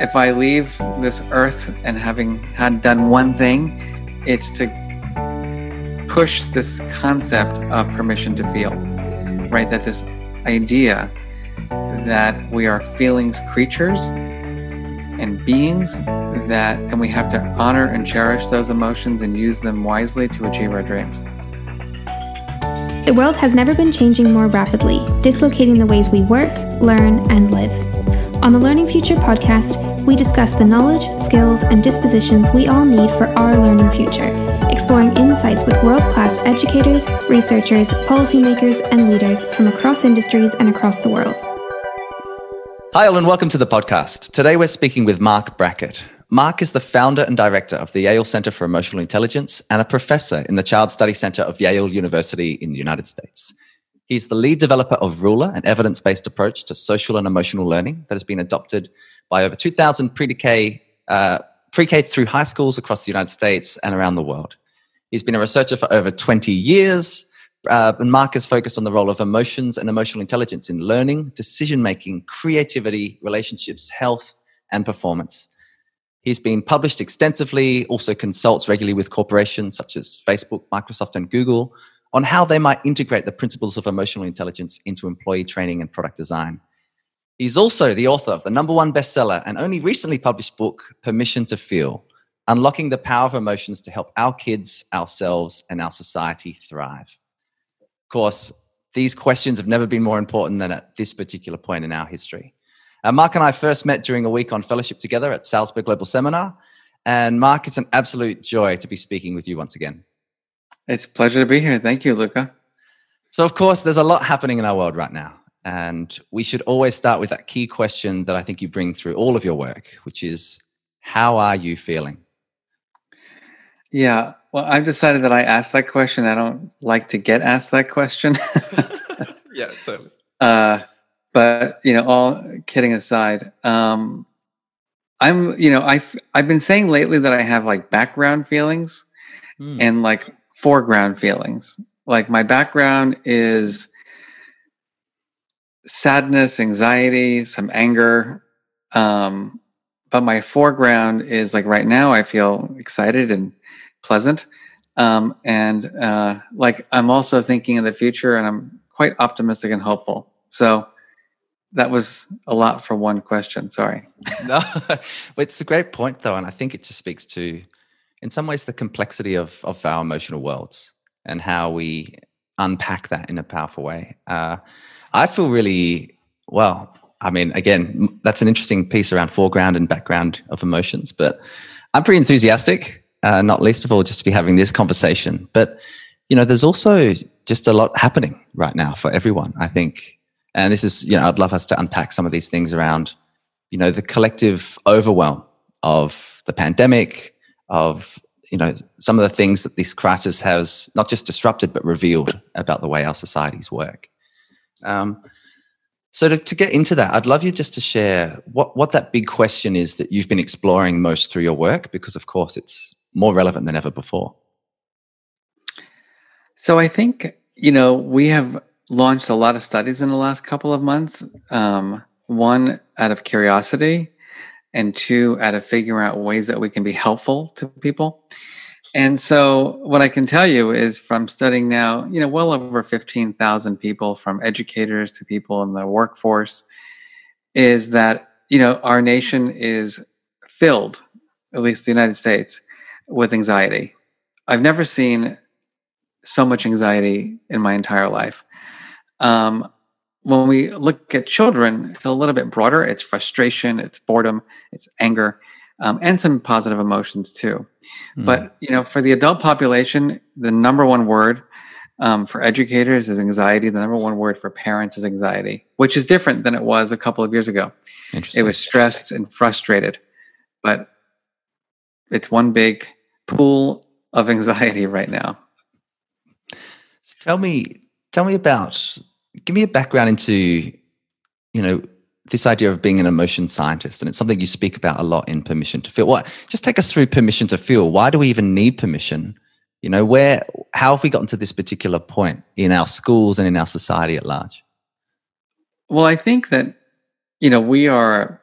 if I leave this earth and having had done one thing, it's to push this concept of permission to feel, right? That this idea that we are feelings creatures and beings that and we have to honor and cherish those emotions and use them wisely to achieve our dreams. The world has never been changing more rapidly, dislocating the ways we work, learn, and live. On the Learning Future podcast, we discuss the knowledge, skills, and dispositions we all need for our learning future, exploring insights with world class educators, researchers, policymakers, and leaders from across industries and across the world. Hi, all, and welcome to the podcast. Today we're speaking with Marc Brackett. Marc is the founder and director of the Yale Center for Emotional Intelligence and a professor in the Child Study Center of Yale University in the United States. He's the lead developer of Ruler, an evidence based approach to social and emotional learning that has been adopted by over 2,000 pre-K, uh, pre-K through high schools across the United States and around the world. He's been a researcher for over 20 years, uh, and Marc has focused on the role of emotions and emotional intelligence in learning, decision making, creativity, relationships, health, and performance. He's been published extensively, also consults regularly with corporations such as Facebook, Microsoft, and Google on how they might integrate the principles of emotional intelligence into employee training and product design. He's also the author of the number one bestseller and only recently published book, Permission to Feel Unlocking the Power of Emotions to Help Our Kids, Ourselves, and Our Society Thrive. Of course, these questions have never been more important than at this particular point in our history. Uh, Marc and I first met during a week on fellowship together at Salzburg Global Seminar. And Marc, it's an absolute joy to be speaking with you once again. It's a pleasure to be here. Thank you, Luca. So, of course, there's a lot happening in our world right now. And we should always start with that key question that I think you bring through all of your work, which is how are you feeling? Yeah, well, I've decided that I ask that question. I don't like to get asked that question. yeah, totally. Uh, but you know, all kidding aside, um, I'm you know I've I've been saying lately that I have like background feelings mm. and like foreground feelings. Like my background is sadness, anxiety, some anger. Um, but my foreground is like right now, I feel excited and pleasant. Um, and uh, like I'm also thinking in the future and I'm quite optimistic and hopeful. So that was a lot for one question. Sorry. no, it's a great point though. And I think it just speaks to, in some ways, the complexity of, of our emotional worlds and how we unpack that in a powerful way. Uh, I feel really well. I mean, again, that's an interesting piece around foreground and background of emotions, but I'm pretty enthusiastic, uh, not least of all just to be having this conversation. But, you know, there's also just a lot happening right now for everyone, I think. And this is, you know, I'd love us to unpack some of these things around, you know, the collective overwhelm of the pandemic, of, you know, some of the things that this crisis has not just disrupted, but revealed about the way our societies work. Um, so to, to get into that, I'd love you just to share what, what that big question is that you've been exploring most through your work, because of course it's more relevant than ever before. So I think, you know, we have launched a lot of studies in the last couple of months. Um, one out of curiosity, and two out of figuring out ways that we can be helpful to people. And so, what I can tell you is from studying now, you know, well over 15,000 people, from educators to people in the workforce, is that, you know, our nation is filled, at least the United States, with anxiety. I've never seen so much anxiety in my entire life. Um, when we look at children, it's a little bit broader. It's frustration, it's boredom, it's anger, um, and some positive emotions too. Mm. But you know, for the adult population, the number one word um, for educators is anxiety. The number one word for parents is anxiety, which is different than it was a couple of years ago. It was stressed and frustrated, but it's one big pool of anxiety right now. Tell me, tell me about. Give me a background into, you know, this idea of being an emotion scientist, and it's something you speak about a lot in Permission to Feel. What? Just take us through Permission to Feel. Why do we even need permission? You know, where? How have we gotten to this particular point in our schools and in our society at large? Well, I think that you know we are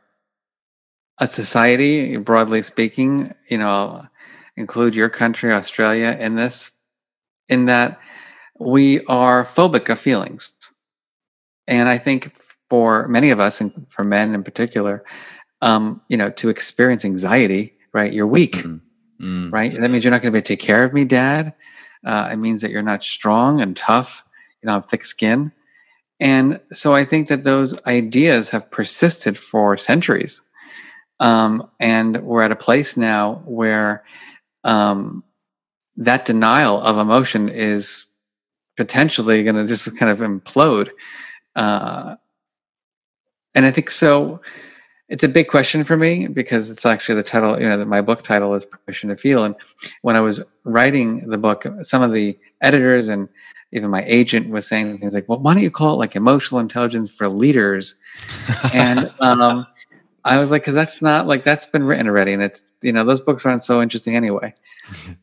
a society, broadly speaking, you know, I'll include your country, Australia, in this, in that we are phobic of feelings. And I think for many of us, and for men in particular, um, you know, to experience anxiety, right? You're weak, mm-hmm. mm. right? That means you're not going to be able to take care of me, Dad. Uh, it means that you're not strong and tough. You don't have thick skin. And so I think that those ideas have persisted for centuries. Um, and we're at a place now where um, that denial of emotion is potentially going to just kind of implode. Uh, and I think so. It's a big question for me because it's actually the title, you know, that my book title is Permission to Feel. And when I was writing the book, some of the editors and even my agent was saying things like, well, why don't you call it like emotional intelligence for leaders? and um, I was like, because that's not like that's been written already. And it's, you know, those books aren't so interesting anyway.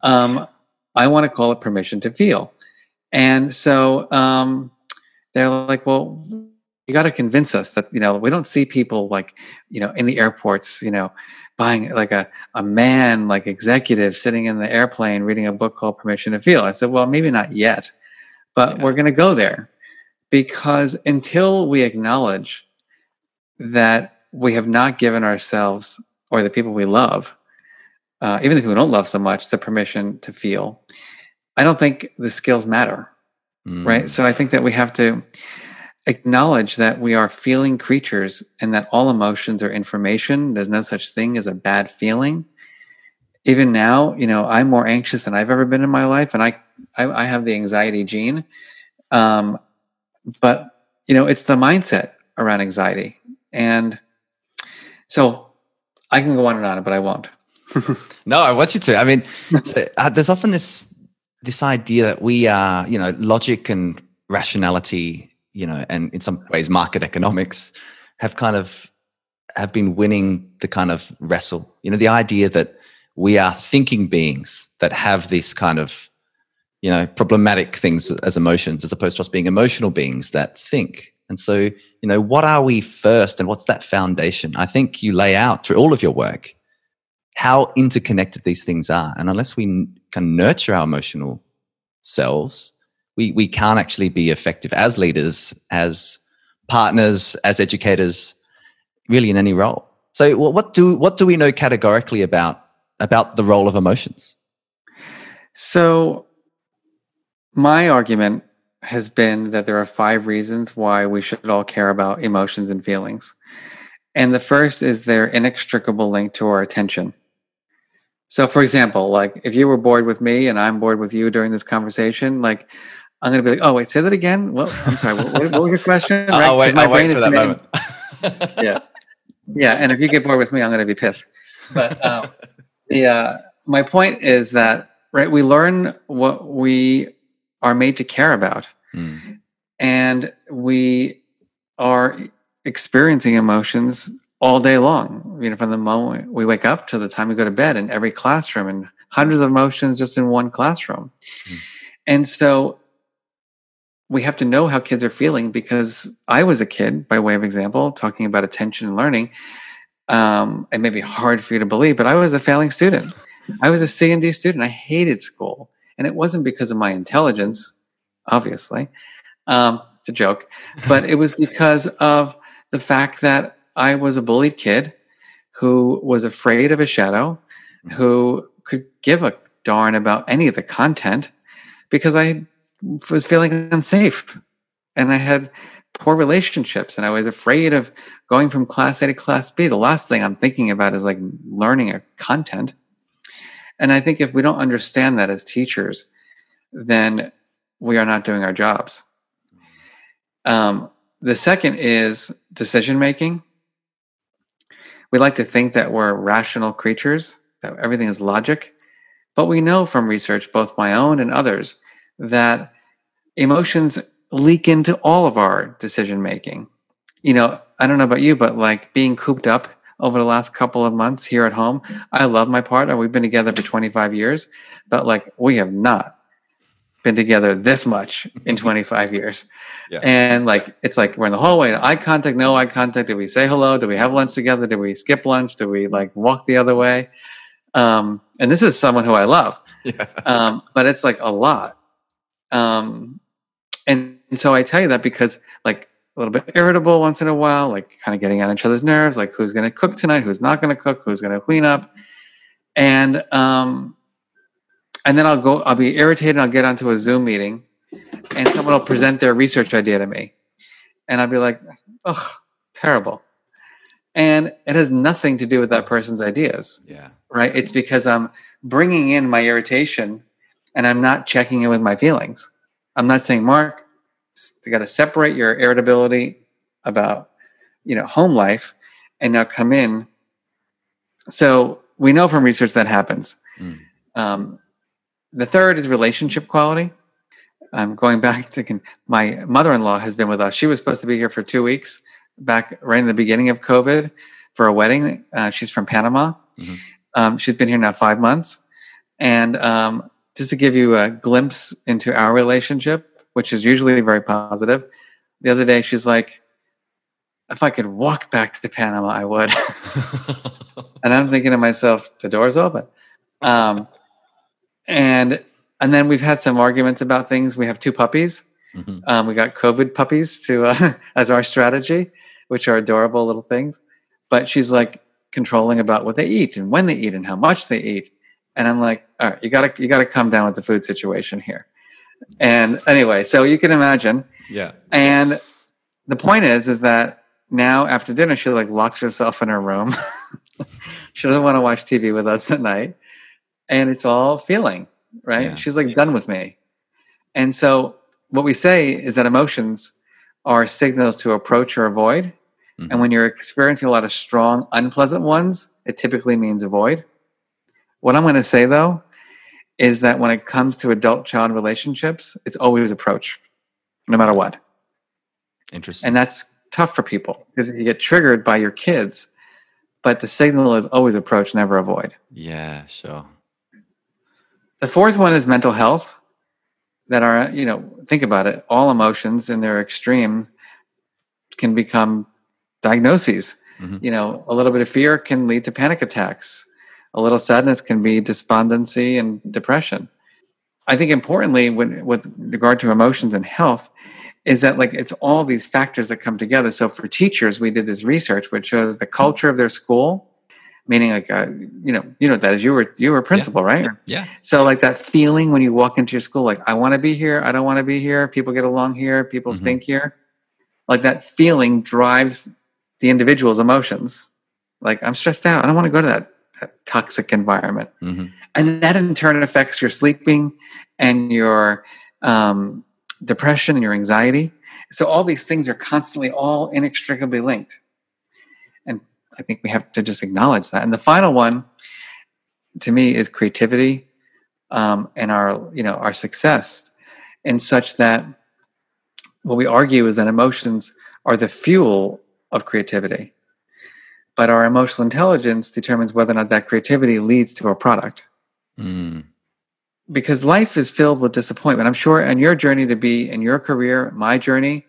Um, I want to call it permission to feel. And so um, they're like, well, you got to convince us that, you know, we don't see people like, you know, in the airports, you know, buying like a, a man, like executive sitting in the airplane reading a book called Permission to Feel. I said, well, maybe not yet, but yeah. we're going to go there because until we acknowledge that we have not given ourselves or the people we love, uh, even the people we don't love so much, the permission to feel, I don't think the skills matter. Mm. Right. So I think that we have to acknowledge that we are feeling creatures and that all emotions are information. There's no such thing as a bad feeling. Even now, you know, I'm more anxious than I've ever been in my life, and I I, I have the anxiety gene. Um, but you know, it's the mindset around anxiety, and so I can go on and on, but I won't. no, I want you to. I mean, so, uh, there's often this this idea that we are, you know, logic and rationality, you know, and in some ways market economics have kind of have been winning the kind of wrestle. You know, the idea that we are thinking beings that have this kind of, you know, problematic things as emotions, as opposed to us being emotional beings that think. And so, you know, what are we first and what's that foundation? I think you lay out through all of your work how interconnected these things are. And unless we can nurture our emotional selves, we, we can't actually be effective as leaders, as partners, as educators, really in any role. So what do what do we know categorically about about the role of emotions? So my argument has been that there are five reasons why we should all care about emotions and feelings. And the first is their inextricable link to our attention. So, for example, like if you were bored with me and I'm bored with you during this conversation, like I'm going to be like, "Oh, wait, say that again." Well, I'm sorry. what, what, was your question? Right? I'll wait. My I'll brain wait for that moment. yeah, yeah. And if you get bored with me, I'm going to be pissed. But um, yeah, my point is that right, we learn what we are made to care about, mm. and we are experiencing emotions all day long, you know, from the moment we wake up to the time we go to bed in every classroom and hundreds of emotions just in one classroom. Mm. And so we have to know how kids are feeling because I was a kid, by way of example, talking about attention and learning. Um, it may be hard for you to believe, but I was a failing student. I was a C and D student. I hated school. And it wasn't because of my intelligence, obviously. Um, it's a joke. But it was because of the fact that I was a bullied kid who was afraid of a shadow, mm-hmm. who could give a darn about any of the content because I was feeling unsafe and I had poor relationships and I was afraid of going from class A to class B. The last thing I'm thinking about is like learning a content. And I think if we don't understand that as teachers, then we are not doing our jobs. Um, the second is decision making we like to think that we're rational creatures, that everything is logic. But we know from research, both my own and others, that emotions leak into all of our decision making. You know, I don't know about you, but like being cooped up over the last couple of months here at home, I love my partner. We've been together for 25 years, but like we have not been together this much in 25 years. Yeah. And like, it's like we're in the hallway, eye contact, no eye contact. Did we say hello? Did we have lunch together? Did we skip lunch? Did we like walk the other way? Um, and this is someone who I love, Yeah. um, but it's like a lot. Um, and, and so I tell you that because like a little bit irritable once in a while, like kind of getting on each other's nerves, like who's going to cook tonight, who's not going to cook, who's going to clean up, and um, and then I'll go, I'll be irritated, I'll get onto a Zoom meeting, and someone will present their research idea to me, and I'll be like, ugh, terrible, and it has nothing to do with that person's ideas Yeah. right? It's because I'm bringing in my irritation and I'm not checking in with my feelings. I'm not saying, Marc, you got to separate your irritability about, you know, home life and now come in. So we know from research that happens. Mm. Um, the third is relationship quality. I'm going back to my mother-in-law has been with us. She was supposed to be here for two weeks back right in the beginning of COVID for a wedding. Uh, she's from Panama. Mhm. Um, she's been here now five months. And um, just to give you a glimpse into our relationship, which is usually very positive, the other day she's like, if I could walk back to Panama, I would. and I'm thinking to myself, the door's open. Um, and and then we've had some arguments about things. We have two puppies. Mhm. Um, we got COVID puppies to uh, as our strategy, which are adorable little things. But she's like controlling about what they eat and when they eat and how much they eat. And I'm like, all right, you gotta you gotta come down with the food situation here. And anyway, so you can imagine. Yeah. And the point is, is that now after dinner, she like locks herself in her room. she doesn't want to watch TV with us at night. And it's all feeling, right? Yeah. She's like done with me. And so what we say is that emotions are signals to approach or avoid. Mhm. And when you're experiencing a lot of strong, unpleasant ones, it typically means avoid. What I'm going to say though is that when it comes to adult child relationships, it's always approach, no matter what. Interesting. And that's tough for people because you get triggered by your kids, but the signal is always approach, never avoid. yeah, sure. The fourth one is mental health that are, you know, think about it, all emotions in their extreme can become diagnoses. Mhm. You know, a little bit of fear can lead to panic attacks. A little sadness can be despondency and depression. I think importantly, when, with regard to emotions and health, is that like it's all these factors that come together. So for teachers, we did this research which shows the culture of their school, meaning like uh, you know, you know that as you were you were a principal, right? Yeah. So like that feeling when you walk into your school, like I want to be here, I don't want to be here. People get along here, people Mhm. stink here. Like that feeling drives the individual's emotions. Like I'm stressed out. I don't want to go to that toxic environment, hmm and that in turn affects your sleeping and your um, depression and your anxiety. So all these things are constantly all inextricably linked, and I think we have to just acknowledge that. And the final one, to me, is creativity um, and our you know our success, in such that what we argue is that emotions are the fuel of creativity, but our emotional intelligence determines whether or not that creativity leads to a product Mm. because life is filled with disappointment. I'm sure on your journey to be in your career, my journey,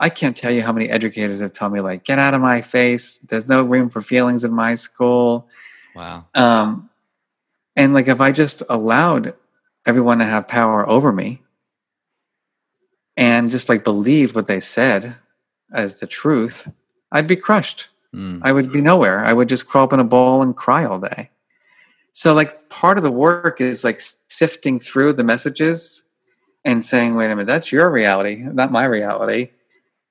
I can't tell you how many educators have told me like, get out of my face. There's no room for feelings in my school. Wow. Um, and like, if I just allowed everyone to have power over me and just like believed what they said as the truth, I'd be crushed. Mm. I would be nowhere. I would just crawl up in a ball and cry all day. So, like, part of the work is like sifting through the messages and saying, wait a minute, that's your reality, not my reality.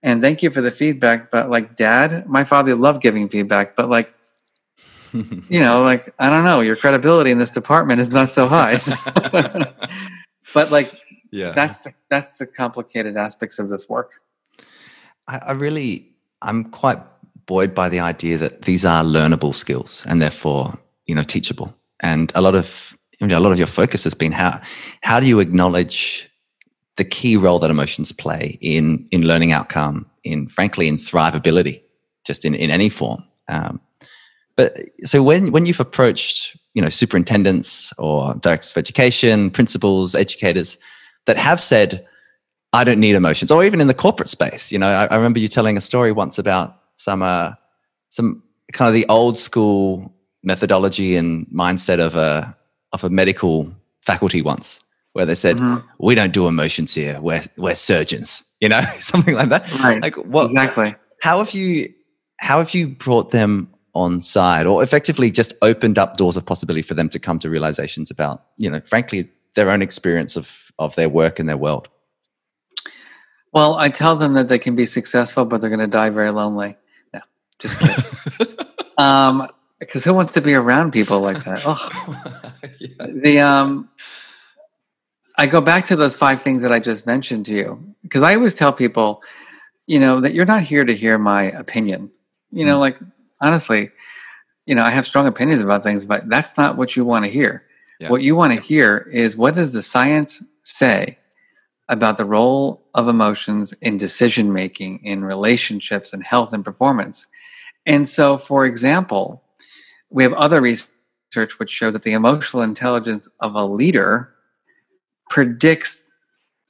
And thank you for the feedback. But, like, dad, my father loved giving feedback, but, like, you know, like, I don't know, your credibility in this department is not so high. So- but, like, yeah. that's the, that's the complicated aspects of this work. I, I really, I'm quite buoyed by the idea that these are learnable skills and therefore, you know, teachable. And a lot of, you know, a lot of your focus has been how, how do you acknowledge the key role that emotions play in in learning outcome, in frankly, in thrivability, just in in any form. Um, but so when when you've approached, you know, superintendents or directors of education, principals, educators, that have said, I don't need emotions, or even in the corporate space. You know, I, I remember you telling a story once about some uh, some kind of the old school methodology and mindset of a of a medical faculty once, where they said, mm-hmm. "We don't do emotions here. We're we're surgeons." You know, something like that. Right. Like what? Exactly. How have you how have you brought them on side, or effectively just opened up doors of possibility for them to come to realizations about, you know, frankly, their own experience of of their work and their world? Well, I tell them that they can be successful, but they're going to die very lonely. Just kidding. um, because who wants to be around people like that? Oh, yeah. the um, I go back to those five things that I just mentioned to you because I always tell people, you know, that you're not here to hear my opinion. You know, mm. like honestly, you know, I have strong opinions about things, but that's not what you want to hear. Yeah. What you want to hear is what does the science say about the role of emotions in decision making, in relationships, and health and performance. And so, for example, we have other research which shows that the emotional intelligence of a leader predicts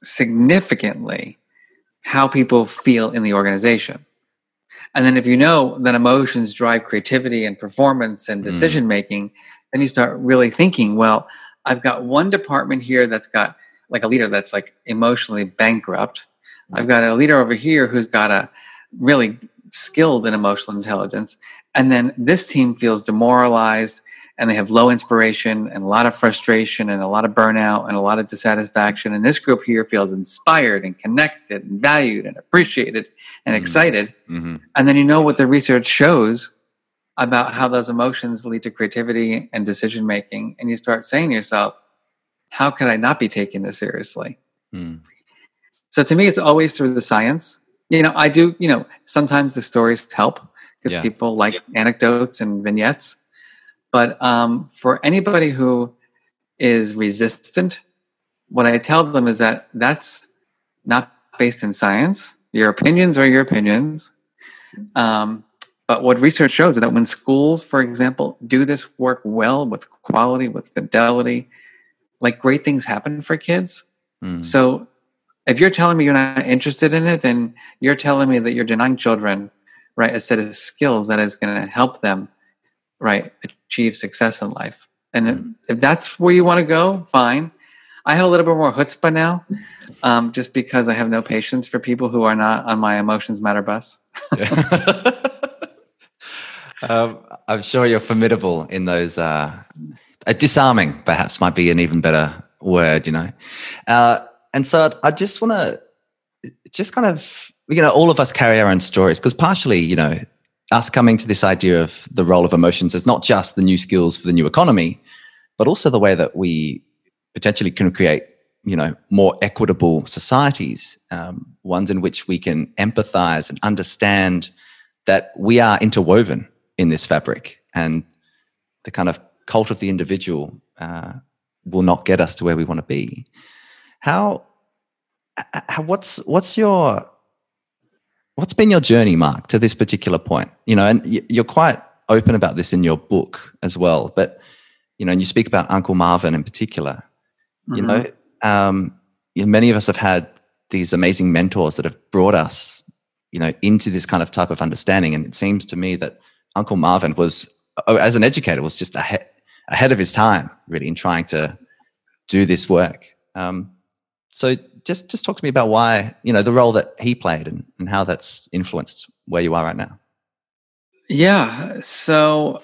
significantly how people feel in the organization. And then, if you know that emotions drive creativity and performance and decision making, mm. then you start really thinking, well, I've got one department here that's got like a leader that's like emotionally bankrupt. I've got a leader over here who's got a really skilled in emotional intelligence. And then this team feels demoralized and they have low inspiration and a lot of frustration and a lot of burnout and a lot of dissatisfaction. And this group here feels inspired and connected and valued and appreciated and mm-hmm. excited. Mm-hmm. And then you know what the research shows about how those emotions lead to creativity and decision making. And you start saying to yourself, how could I not be taking this seriously? Mm. So to me, it's always through the science. You know, I do, you know, sometimes the stories help because yeah. people like anecdotes and vignettes. But um, for anybody who is resistant, what I tell them is that that's not based in science. Your opinions are your opinions. Um, but what research shows is that when schools, for example, do this work well with quality, with fidelity, like great things happen for kids. Mm. So if you're telling me you're not interested in it, then you're telling me that you're denying children, right, a set of skills that is going to help them, right, achieve success in life. And mm. if that's where you want to go, fine. I have a little bit more chutzpah now, um, just because I have no patience for people who are not on my emotions matter bus. um, I'm sure you're formidable in those uh, uh, disarming perhaps might be an even better word you know uh, and so i just want to just kind of you know all of us carry our own stories because partially you know us coming to this idea of the role of emotions is not just the new skills for the new economy but also the way that we potentially can create you know more equitable societies um, ones in which we can empathize and understand that we are interwoven in this fabric and the kind of cult of the individual uh, will not get us to where we want to be. How, how what's what's your what's been your journey, Marc, to this particular point? You know, and you're quite open about this in your book as well. But you know, and you speak about Uncle Marvin in particular. Mm-hmm. You know, um, you know, many of us have had these amazing mentors that have brought us, you know, into this kind of type of understanding. And it seems to me that Uncle Marvin was, as an educator, was just a ahead of his time, really, in trying to do this work. Um, so just just talk to me about why you know the role that he played and, and how that's influenced where you are right now. Yeah. So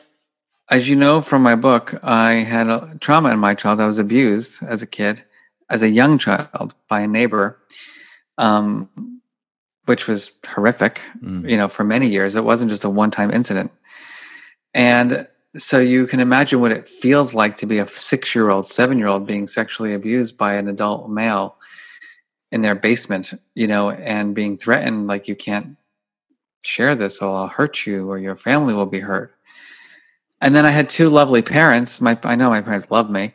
as you know from my book, I had a trauma in my child I was abused as a kid, as a young child, by a neighbor, um, which was horrific. Mm. You know, for many years, it wasn't just a one-time incident. And so you can imagine what it feels like to be a six year old, seven year old being sexually abused by an adult male in their basement, you know, and being threatened like you can't share this or I'll hurt you or your family will be hurt. And then I had two lovely parents. My I know my parents loved me,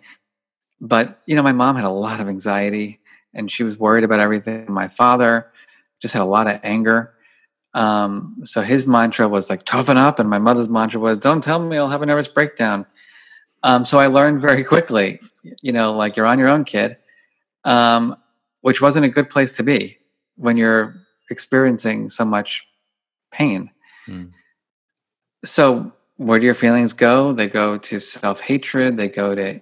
but you know, my mom had a lot of anxiety and she was worried about everything. My father just had a lot of anger um, so his mantra was like toughen up, and my mother's mantra was don't tell me I'll have a nervous breakdown. Um, so I learned very quickly, you know, like you're on your own, kid. Um, which wasn't a good place to be when you're experiencing so much pain. Mm. So, where do your feelings go? They go to self hatred, they go to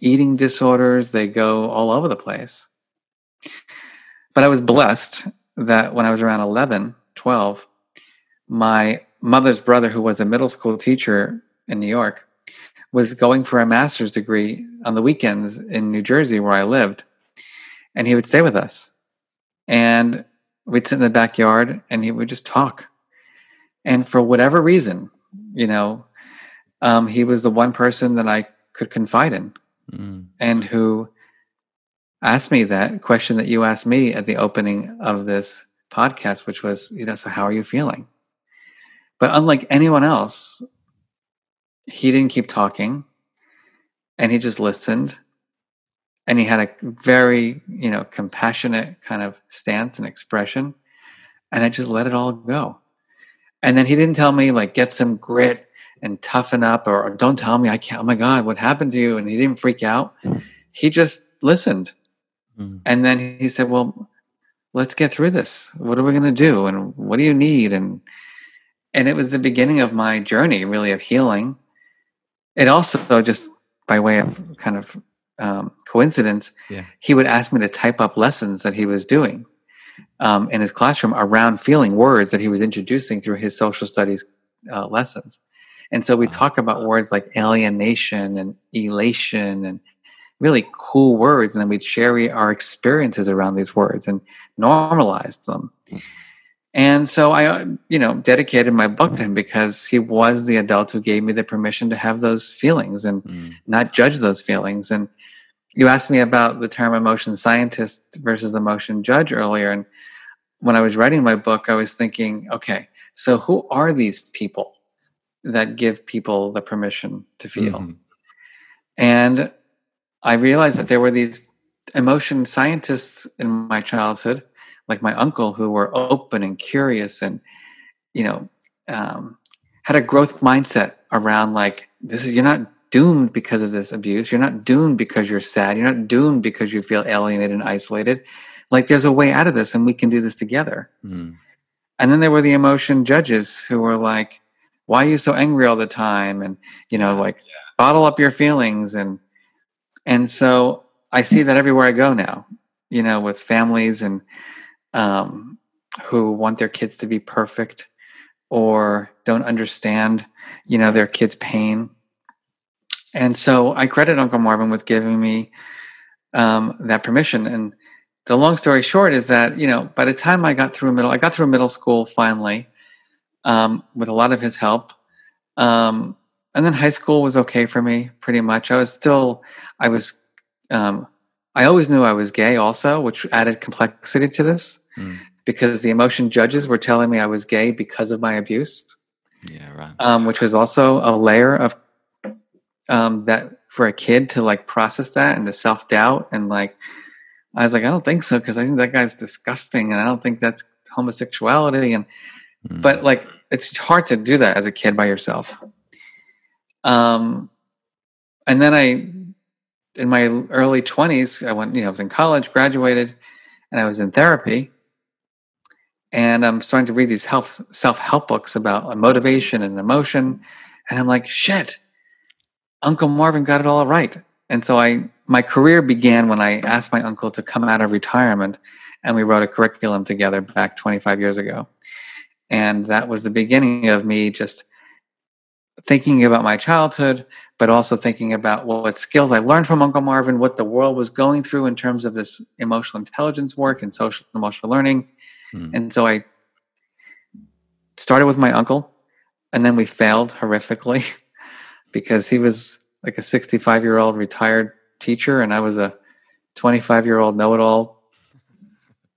eating disorders, they go all over the place. But I was blessed that when I was around 11, 12, my mother's brother, who was a middle school teacher in New York, was going for a master's degree on the weekends in New Jersey, where I lived. And he would stay with us. And we'd sit in the backyard and he would just talk. And for whatever reason, you know, um, he was the one person that I could confide in mm. and who asked me that question that you asked me at the opening of this podcast, which was, you know, so how are you feeling? But unlike anyone else, he didn't keep talking and he just listened and he had a very you know compassionate kind of stance and expression. And i just let it all go. And then he didn't tell me like get some grit and toughen up or, or don't tell me i can't oh my god what happened to you? And he didn't freak out. He just listened. Mm. and then he said well let's get through this. What are we going to do? And what do you need? And and it was the beginning of my journey really of healing. It also just by way of kind of um, coincidence, yeah. he would ask me to type up lessons that he was doing um, in his classroom around feeling words that he was introducing through his social studies uh, lessons. And so we talk about words like alienation and elation and really cool words. And then we'd share our experiences around these words and normalize them. And so I, you know, dedicated my book to him because he was the adult who gave me the permission to have those feelings and mm. not judge those feelings. And you asked me about the term emotion scientist versus emotion judge earlier. And when I was writing my book, I was thinking, okay, so who are these people that give people the permission to feel? Mm-hmm. And I realized that there were these emotion scientists in my childhood like my uncle who were open and curious and you know um, had a growth mindset around like this is you're not doomed because of this abuse you're not doomed because you're sad you're not doomed because you feel alienated and isolated like there's a way out of this and we can do this together mm. and then there were the emotion judges who were like why are you so angry all the time and you know like yeah. bottle up your feelings and and so i see that everywhere i go now you know with families and um, who want their kids to be perfect or don't understand, you know, their kids' pain. And so I credit Uncle Marvin with giving me um, that permission. And the long story short is that, you know, by the time I got through middle, I got through middle school finally um, with a lot of his help. Um, and then high school was okay for me pretty much. I was still, I was, um, I always knew I was gay also, which added complexity to this. Mm. because the emotion judges were telling me I was gay because of my abuse. Yeah, right. Um, which was also a layer of um, that for a kid to like process that and the self doubt and like I was like, I don't think so because I think that guy's disgusting and I don't think that's homosexuality and mm. but like it's hard to do that as a kid by yourself. Um, and then I in my early 20s, I went, you know, I was in college, graduated, and I was in therapy and I'm starting to read these health self help books about motivation and emotion, and I'm like, shit, Uncle Marvin got it all right. And so I my career began when I asked my uncle to come out of retirement, and we wrote a curriculum together back 25 years ago, and that was the beginning of me just thinking about my childhood, but also thinking about what skills I learned from Uncle Marvin, what the world was going through in terms of this emotional intelligence work and social emotional learning, Mm. And so I started with my uncle, and then we failed horrifically because he was like a 65 year old retired teacher, and I was a 25 year old know it all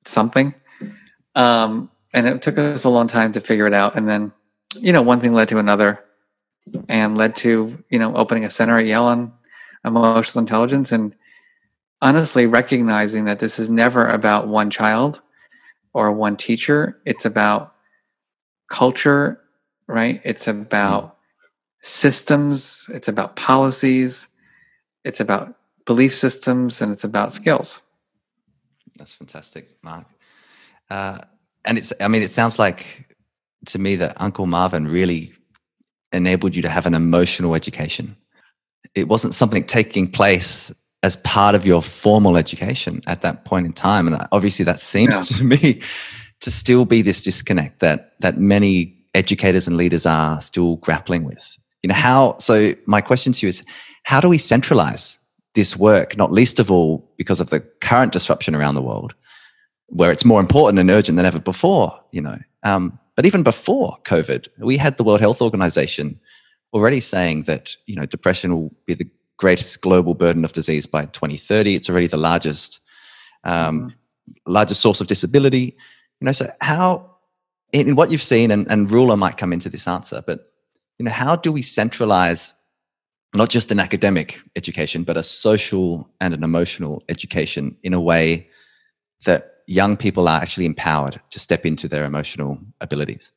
something. Um, and it took us a long time to figure it out. And then, you know, one thing led to another and led to, you know, opening a center at Yale on emotional intelligence and honestly recognizing that this is never about one child or one teacher. It's about culture, right? It's about systems, it's about policies, it's about belief systems, and it's about skills. That's fantastic, Marc. Uh, and it's, I mean, it sounds like to me that Uncle Marvin really enabled you to have an emotional education. It wasn't something taking place as part of your formal education at that point in time. And obviously, that seems yeah. to me to still be this disconnect that that many educators and leaders are still grappling with. You know how? So my question to you is, how do we centralize this work? Not least of all because of the current disruption around the world, where it's more important and urgent than ever before. You know, um, but even before COVID, we had the World Health Organization already saying that you know depression will be the greatest global burden of disease by 2030. It's already the largest um, mm-hmm. largest source of disability. You know, so how in, in what you've seen, and, and ruler might come into this answer, but you know, how do we centralize not just an academic education, but a social and an emotional education in a way that young people are actually empowered to step into their emotional abilities?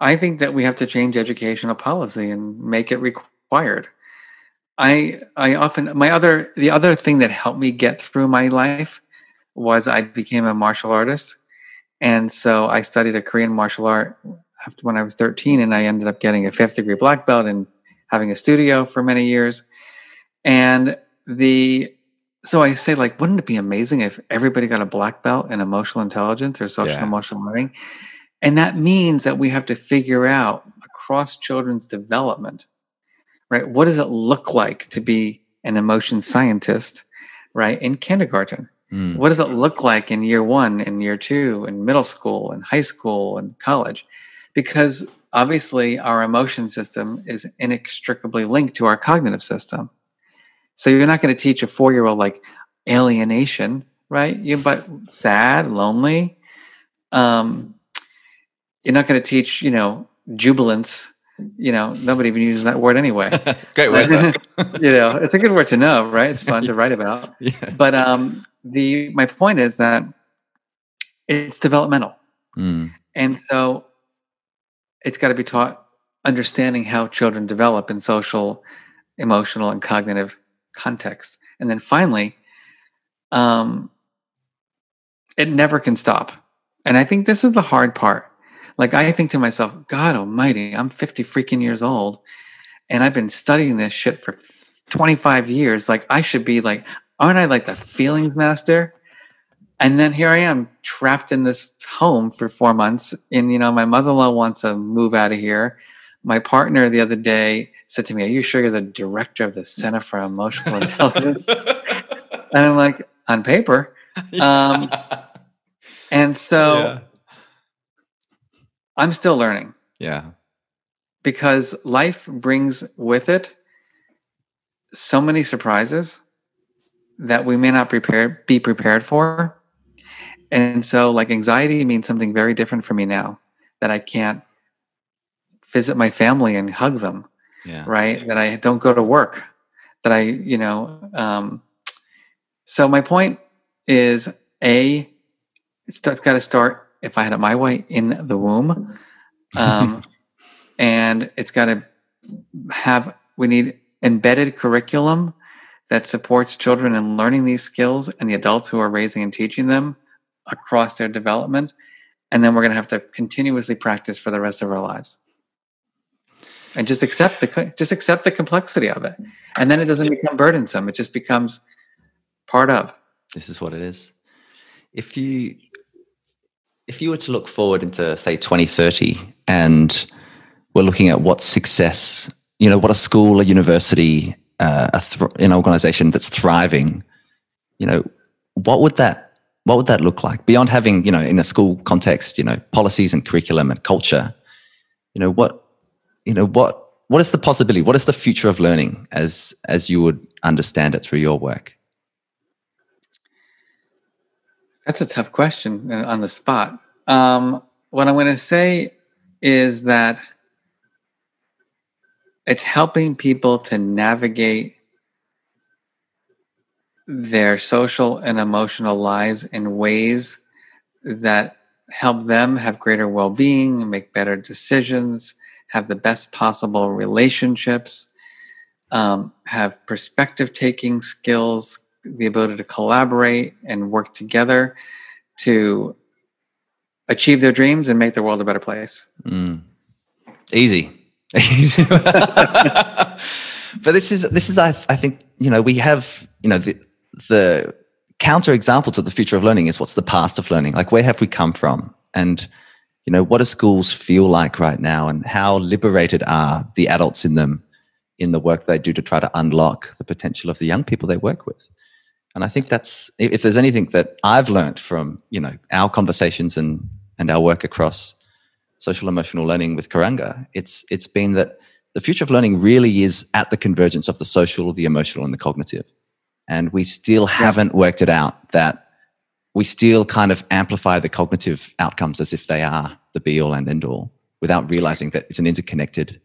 I think that we have to change educational policy and make it required. I I often my other the other thing that helped me get through my life was I became a martial artist. And so I studied a Korean martial art after when I was 13 and I ended up getting a fifth degree black belt and having a studio for many years. And the so I say like wouldn't it be amazing if everybody got a black belt in emotional intelligence or social yeah. emotional learning? And that means that we have to figure out across children's development, right? What does it look like to be an emotion scientist, right, in kindergarten? Mm. What does it look like in year one, in year two, in middle school, in high school, and college? Because obviously, our emotion system is inextricably linked to our cognitive system. So you're not going to teach a four year old like alienation, right? You but sad, lonely. Um, you're not going to teach, you know, jubilance. You know, nobody even uses that word anyway. Great word. you know, it's a good word to know, right? It's fun to write about. Yeah. But um, the my point is that it's developmental, mm. and so it's got to be taught understanding how children develop in social, emotional, and cognitive context. And then finally, um, it never can stop. And I think this is the hard part like I think to myself, God almighty, I'm 50 freaking years old and I've been studying this shit for 25 years. Like I should be like, aren't I like the feelings master? And then here I am trapped in this home for four months. And, you know, my mother in law wants to move out of here. My partner the other day said to me, Are you sure you're the director of the Center for Emotional Intelligence? and I'm like, On paper. Um, and so yeah. I'm still learning. Yeah. Because life brings with it so many surprises that we may not prepare be prepared for. And so like anxiety means something very different for me now that I can't visit my family and hug them. Yeah. Right? That I don't go to work. That I, you know, um so my point is a it's, it's got to start if I had it my way, in the womb. Um, and it's got to have, we need embedded curriculum that supports children in learning these skills and the adults who are raising and teaching them across their development. And then we're going to have to continuously practice for the rest of our lives. And just accept the just accept the complexity of it, and then it doesn't become burdensome. It just becomes part of. This is what it is. If you if you were to look forward into say 2030 and we're looking at what success you know what a school a university uh, a th- an organization that's thriving you know what would that what would that look like beyond having you know in a school context you know policies and curriculum and culture you know what you know what what is the possibility what is the future of learning as as you would understand it through your work that's a tough question uh, on the spot. Um, what I'm going to say is that it's helping people to navigate their social and emotional lives in ways that help them have greater well being, make better decisions, have the best possible relationships, um, have perspective taking skills, the ability to collaborate and work together to achieve their dreams and make the world a better place. Mm. Easy. But this is this is I, I think you know we have you know the the counter example to the future of learning is what's the past of learning? Like where have we come from? And you know what do schools feel like right now? And how liberated are the adults in them in the work they do to try to unlock the potential of the young people they work with? And i think that's if there's anything that i've learned from you know our conversations and and our work across social emotional learning with karanga it's it's been that the future of learning really is at the convergence of the social the emotional and the cognitive and we still haven't worked it out that we still kind of amplify the cognitive outcomes as if they are the be all and end all without realizing that it's an interconnected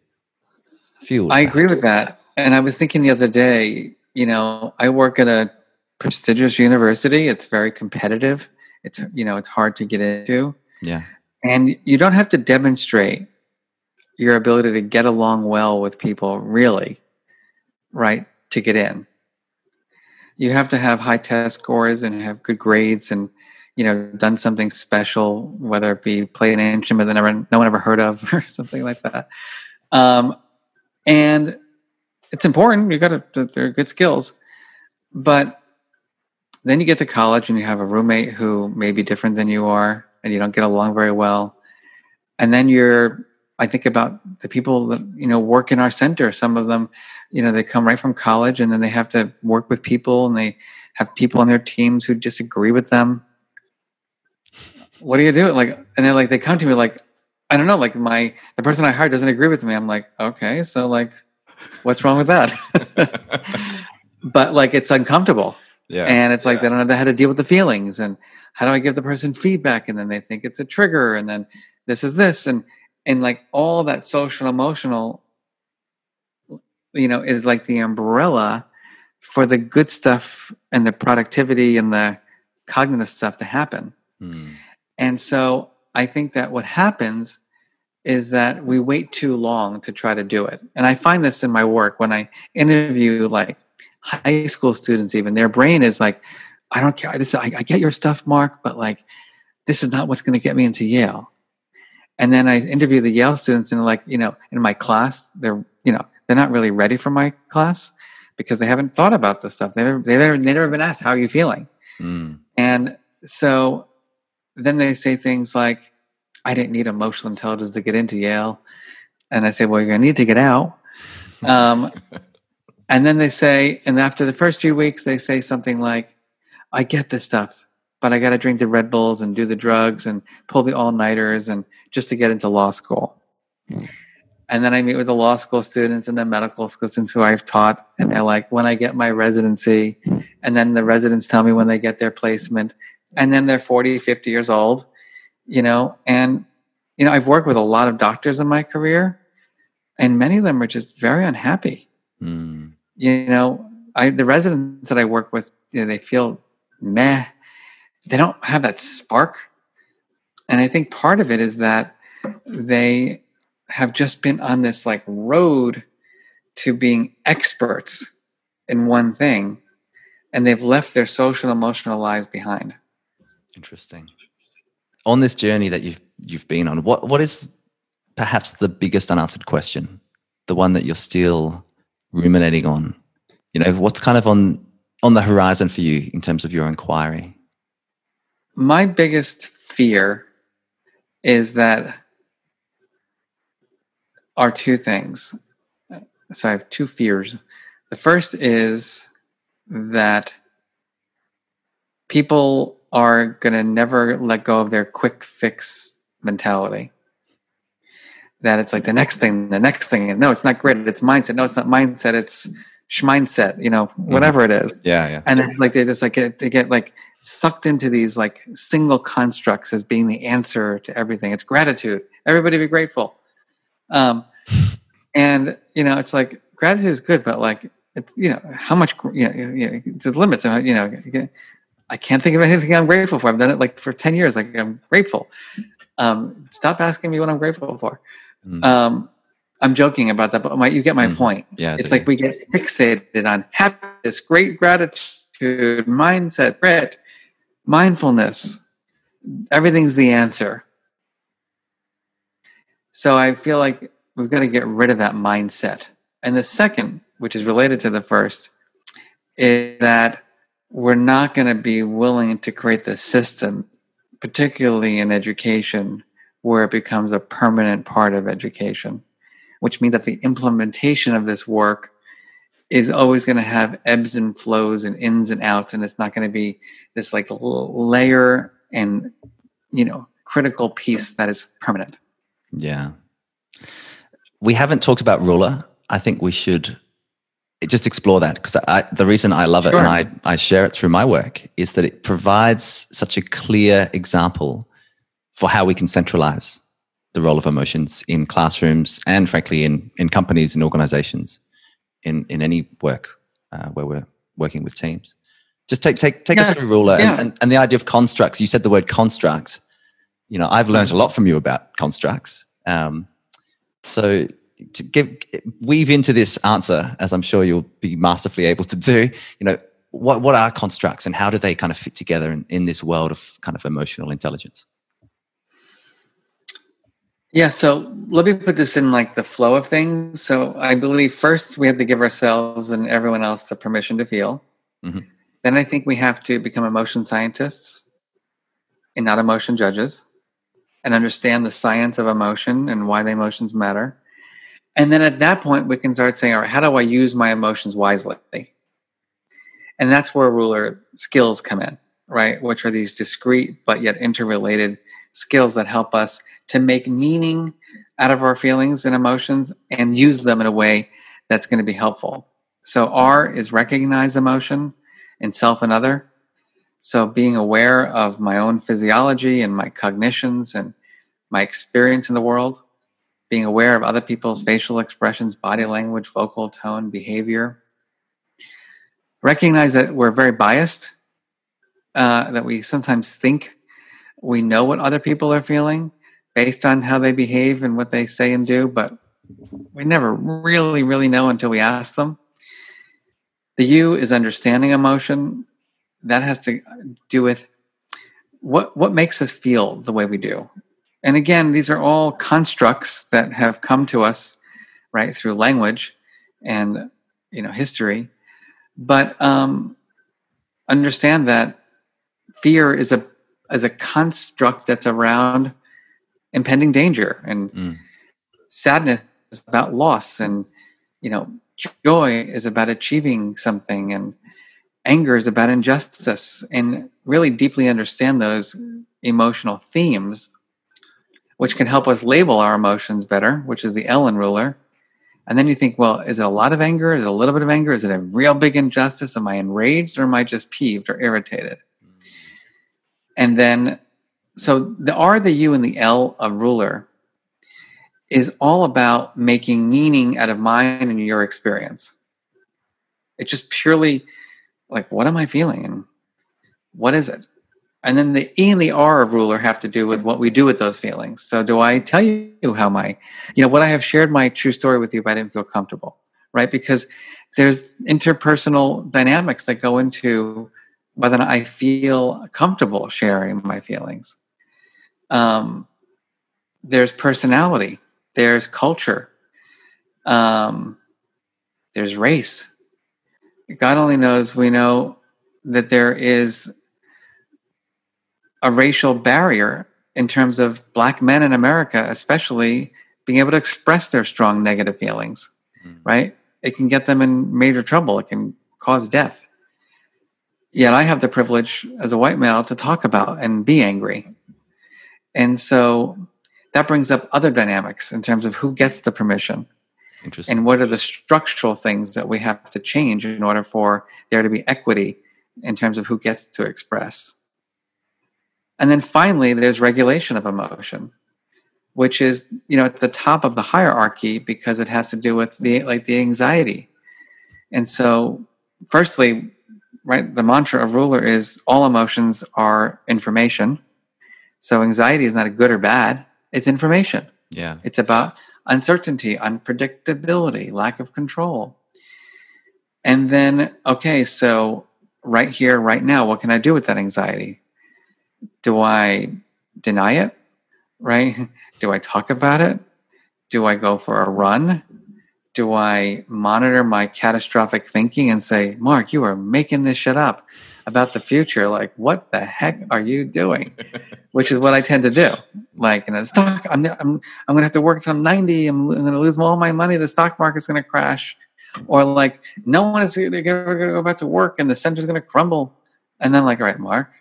field. I agree with that. And I was thinking the other day, you know, I work at a prestigious university. It's very competitive. It's you know, it's hard to get into. Yeah. And you don't have to demonstrate your ability to get along well with people really, right, to get in you have to have high test scores and have good grades and you know done something special whether it be play an instrument that never no one ever heard of or something like that. Um, and it's important you got to they're good skills. But then you get to college and you have a roommate who may be different than you are and you don't get along very well. And then you're i think about the people that you know work in our center some of them you know they come right from college and then they have to work with people and they have people on their teams who disagree with them. What do you do? Like and then like they come to me like i don't know like my the person i hired doesn't agree with me. I'm like okay so like what's wrong with that? But like it's uncomfortable. Yeah. And it's like yeah. they don't know how to deal with the feelings and how do i give the person feedback? And then they think it's a trigger and then this is this. And and like all that social emotional you know is like the umbrella for the good stuff and the productivity and the cognitive stuff to happen. Mm. and so i think that what happens is that we wait too long to try to do it. And i find this in my work when i interview like high school students even their brain is like i don't care this i, I get your stuff Marc but like this is not what's going to get me into yale. And then i interview the yale students and like you know in my class they're you know they're not really ready for my class because they haven't thought about this stuff. They've never, they've never, they've never been asked, how are you feeling? Mm. And so then they say things like, I didn't need emotional intelligence to get into Yale. And I say, well, you're going to need to get out. Um, and then they say, and after the first few weeks, they say something like, I get this stuff, but I got to drink the Red Bulls and do the drugs and pull the all nighters and just to get into law school. Mm. And then I meet with the law school students and the medical school students who I've taught. And they're like, when I get my residency, and then the residents tell me when they get their placement. And then they're 40, 50 years old, you know. And, you know, I've worked with a lot of doctors in my career, and many of them are just very unhappy. Mm. You know, I the residents that I work with, you know, they feel meh. They don't have that spark. And I think part of it is that they have just been on this like road to being experts in one thing and they've left their social and emotional lives behind. Interesting. On this journey that you've you've been on what what is perhaps the biggest unanswered question? The one that you're still ruminating on? You know what's kind of on on the horizon for you in terms of your inquiry? My biggest fear is that are two things. So I have two fears. The first is that people are going to never let go of their quick fix mentality. That it's like the next thing, the next thing. And no, it's not grit, it's mindset. No, it's not mindset, it's mindset, you know, mm-hmm. whatever mm-hmm. it is. Yeah, yeah. And it's like they just like get, they get like sucked into these like single constructs as being the answer to everything. It's gratitude. Everybody be grateful. Um, and you know, it's like gratitude is good, but like it's you know how much you know, you know it's a limit. So you know, I can't think of anything I'm grateful for. I've done it like for ten years. Like I'm grateful. Um, stop asking me what I'm grateful for. Mm. Um, I'm joking about that, but my, you get my mm. point. Yeah, it's like we get fixated on happiness, great gratitude, gratitude, mindset, grit, mindfulness. Everything's the answer. So I feel like we've got to get rid of that mindset. And the second, which is related to the first, is that we're not going to be willing to create the system, particularly in education, where it becomes a permanent part of education, which means that the implementation of this work is always going to have ebbs and flows and ins and outs, and it's not going to be this like layer and you know critical piece that is permanent. Yeah. We haven't talked about ruler. I think we should just explore that because the reason I love it sure. and I, I share it through my work is that it provides such a clear example for how we can centralize the role of emotions in classrooms and frankly in, in companies and organizations in, in any work uh, where we're working with teams. Just take, take, take us through ruler yeah. and, and, and the idea of constructs. You said the word construct. You know, I've learned a lot from you about constructs. Um, so to give weave into this answer, as I'm sure you'll be masterfully able to do, you know, what what are constructs and how do they kind of fit together in, in this world of kind of emotional intelligence? Yeah, so let me put this in like the flow of things. So I believe first we have to give ourselves and everyone else the permission to feel. Mm-hmm. Then I think we have to become emotion scientists and not emotion judges and understand the science of emotion and why the emotions matter. And then at that point, we can start saying, all right, how do I use my emotions wisely? And that's where ruler skills come in, right? Which are these discrete but yet interrelated skills that help us to make meaning out of our feelings and emotions and use them in a way that's going to be helpful. So, R is recognize emotion in self and other. So, being aware of my own physiology and my cognitions and my experience in the world, being aware of other people's facial expressions, body language, vocal tone, behavior. Recognize that we're very biased, uh, that we sometimes think we know what other people are feeling based on how they behave and what they say and do, but we never really, really know until we ask them. The U is understanding emotion that has to do with what what makes us feel the way we do and again these are all constructs that have come to us right through language and you know history but um, understand that fear is a as a construct that's around impending danger and mm. sadness is about loss and you know joy is about achieving something and anger is about injustice and really deeply understand those emotional themes which can help us label our emotions better which is the L in ruler. And then you think well is it a lot of anger? Is it a little bit of anger? Is it a real big injustice? Am i enraged or am i just peeved or irritated? Mm. And then so the r the u and the l of ruler is all about making meaning out of mine and your experience. It's just purely like what am i feeling? And what is it? And then the e and the r of ruler have to do with what we do with those feelings. So do i tell you how my you know what i have shared my true story with you if i didn't feel comfortable right? Because there's interpersonal dynamics that go into whether i feel comfortable sharing my feelings. Um, there's personality. There's culture. Um, there's race God only knows we know that there is a racial barrier in terms of black men in America, especially being able to express their strong negative feelings, mm. right? It can get them in major trouble. It can cause death. Yet I have the privilege as a white male to talk about and be angry. And so that brings up other dynamics in terms of who gets the permission and what are the structural things that we have to change in order for there to be equity in terms of who gets to express? And then finally, there's regulation of emotion, which is, you know, at the top of the hierarchy because it has to do with the like the anxiety. And so, firstly, right, the mantra of ruler is all emotions are information. So anxiety is not a good or bad, it's information. Yeah. It's about uncertainty, unpredictability, lack of control. And then, okay, so right here, right now, what can I do with that anxiety? Do I deny it? Right? Do I talk about it? Do I go for a run? Do I monitor my catastrophic thinking and say, Marc, you are making this shit up about the future? Like, what the heck are you doing? Which is what I tend to do. Like, in a stock, I'm, I'm, I'm going to have to work until I'm 90. I'm, I'm going to lose all my money. The stock market's going to crash. Or like, no one is, they're going to go back to work and the center's going to crumble. And then, like, all right, Marc,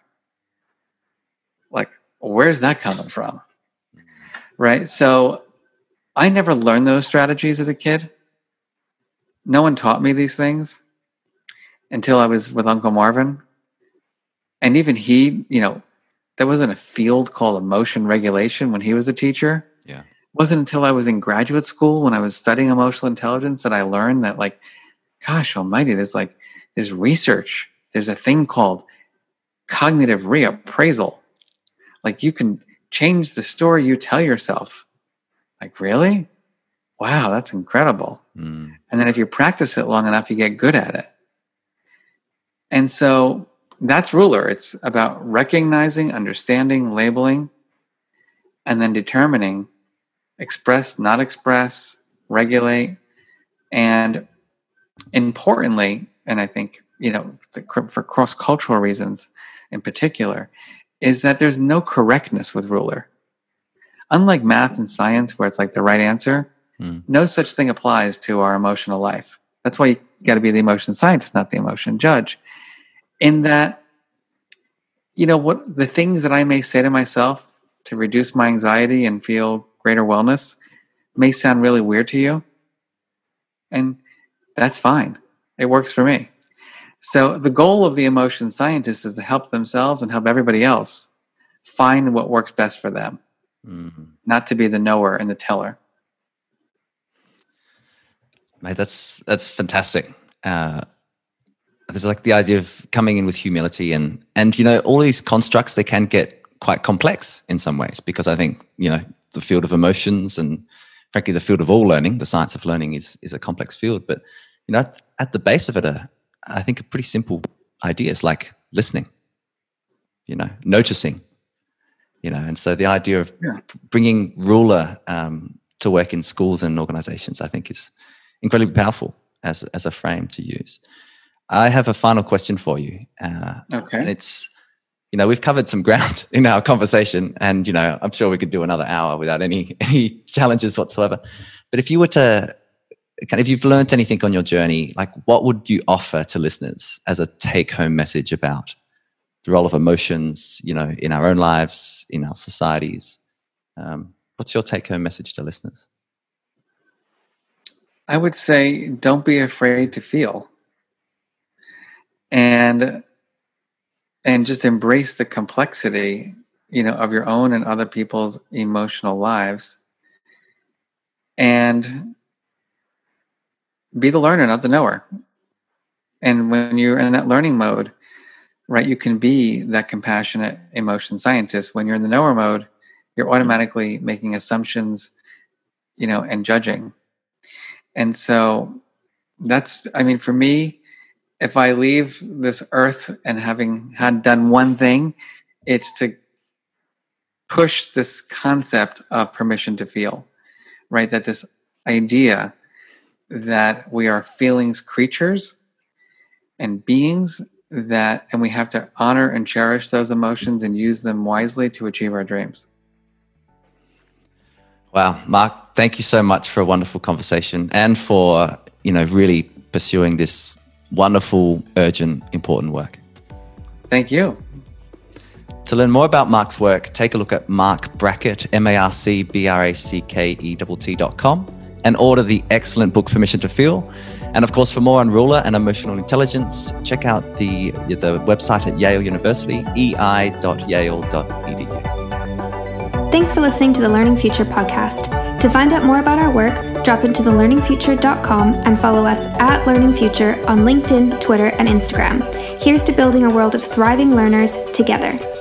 like, where's that coming from? Right. So I never learned those strategies as a kid. No one taught me these things until I was with Uncle Marvin. And even he, you know, there wasn't a field called emotion regulation when he was a teacher. Yeah. It wasn't until I was in graduate school when I was studying emotional intelligence that I learned that, like, gosh almighty, there's like, there's research. There's a thing called cognitive reappraisal. Like, you can change the story you tell yourself like, really? Wow, that's incredible. Mm. And then if you practice it long enough, you get good at it. And so that's ruler. It's about recognizing, understanding, labeling, and then determining express, not express, regulate, and importantly, and I think, you know, for cross cultural reasons in particular, is that there's no correctness with ruler unlike math and science where it's like the right answer, mm. no such thing applies to our emotional life. That's why you got to be the emotion scientist, not the emotion judge. In that, you know, what the things that I may say to myself to reduce my anxiety and feel greater wellness may sound really weird to you. And that's fine. It works for me. So the goal of the emotion scientist is to help themselves and help everybody else find what works best for them mm-hmm. not to be the knower and the teller. Mate, that's that's fantastic. Uh, there's like the idea of coming in with humility and and you know all these constructs they can get quite complex in some ways because I think you know the field of emotions and frankly the field of all learning, the science of learning is is a complex field. But you know at, at the base of it, are, I think are pretty simple ideas like listening, you know, noticing, you know and so the idea of yeah. bringing ruler um, to work in schools and organizations i think is incredibly powerful as, as a frame to use i have a final question for you uh, okay and it's you know we've covered some ground in our conversation and you know i'm sure we could do another hour without any any challenges whatsoever but if you were to if you've learned anything on your journey like what would you offer to listeners as a take home message about the role of emotions, you know, in our own lives, in our societies. Um, what's your take home message to listeners? I would say don't be afraid to feel. And and just embrace the complexity, you know, of your own and other people's emotional lives. And be the learner, not the knower. And when you're in that learning mode, right? You can be that compassionate emotion scientist. When you're in the knower mode, you're automatically making assumptions, you know, and judging. And so that's, I mean, for me, if I leave this earth and having had done one thing, it's to push this concept of permission to feel, right? That this idea that we are feelings creatures and beings that and we have to honor and cherish those emotions and use them wisely to achieve our dreams wow Marc thank you so much for a wonderful conversation and for you know really pursuing this wonderful urgent important work thank you to learn more about Marc's work, take a look at Marc Brackett, M A R C B R A C K E T T.com, and order the excellent book Permission to Feel. And of course, for more on ruler and emotional intelligence, check out the, the website at Yale University, ei.yale.edu. Thanks for listening to the Learning Future podcast. To find out more about our work, drop into thelearningfuture.com and follow us at Learning Future on LinkedIn, Twitter, and Instagram. Here's to building a world of thriving learners together.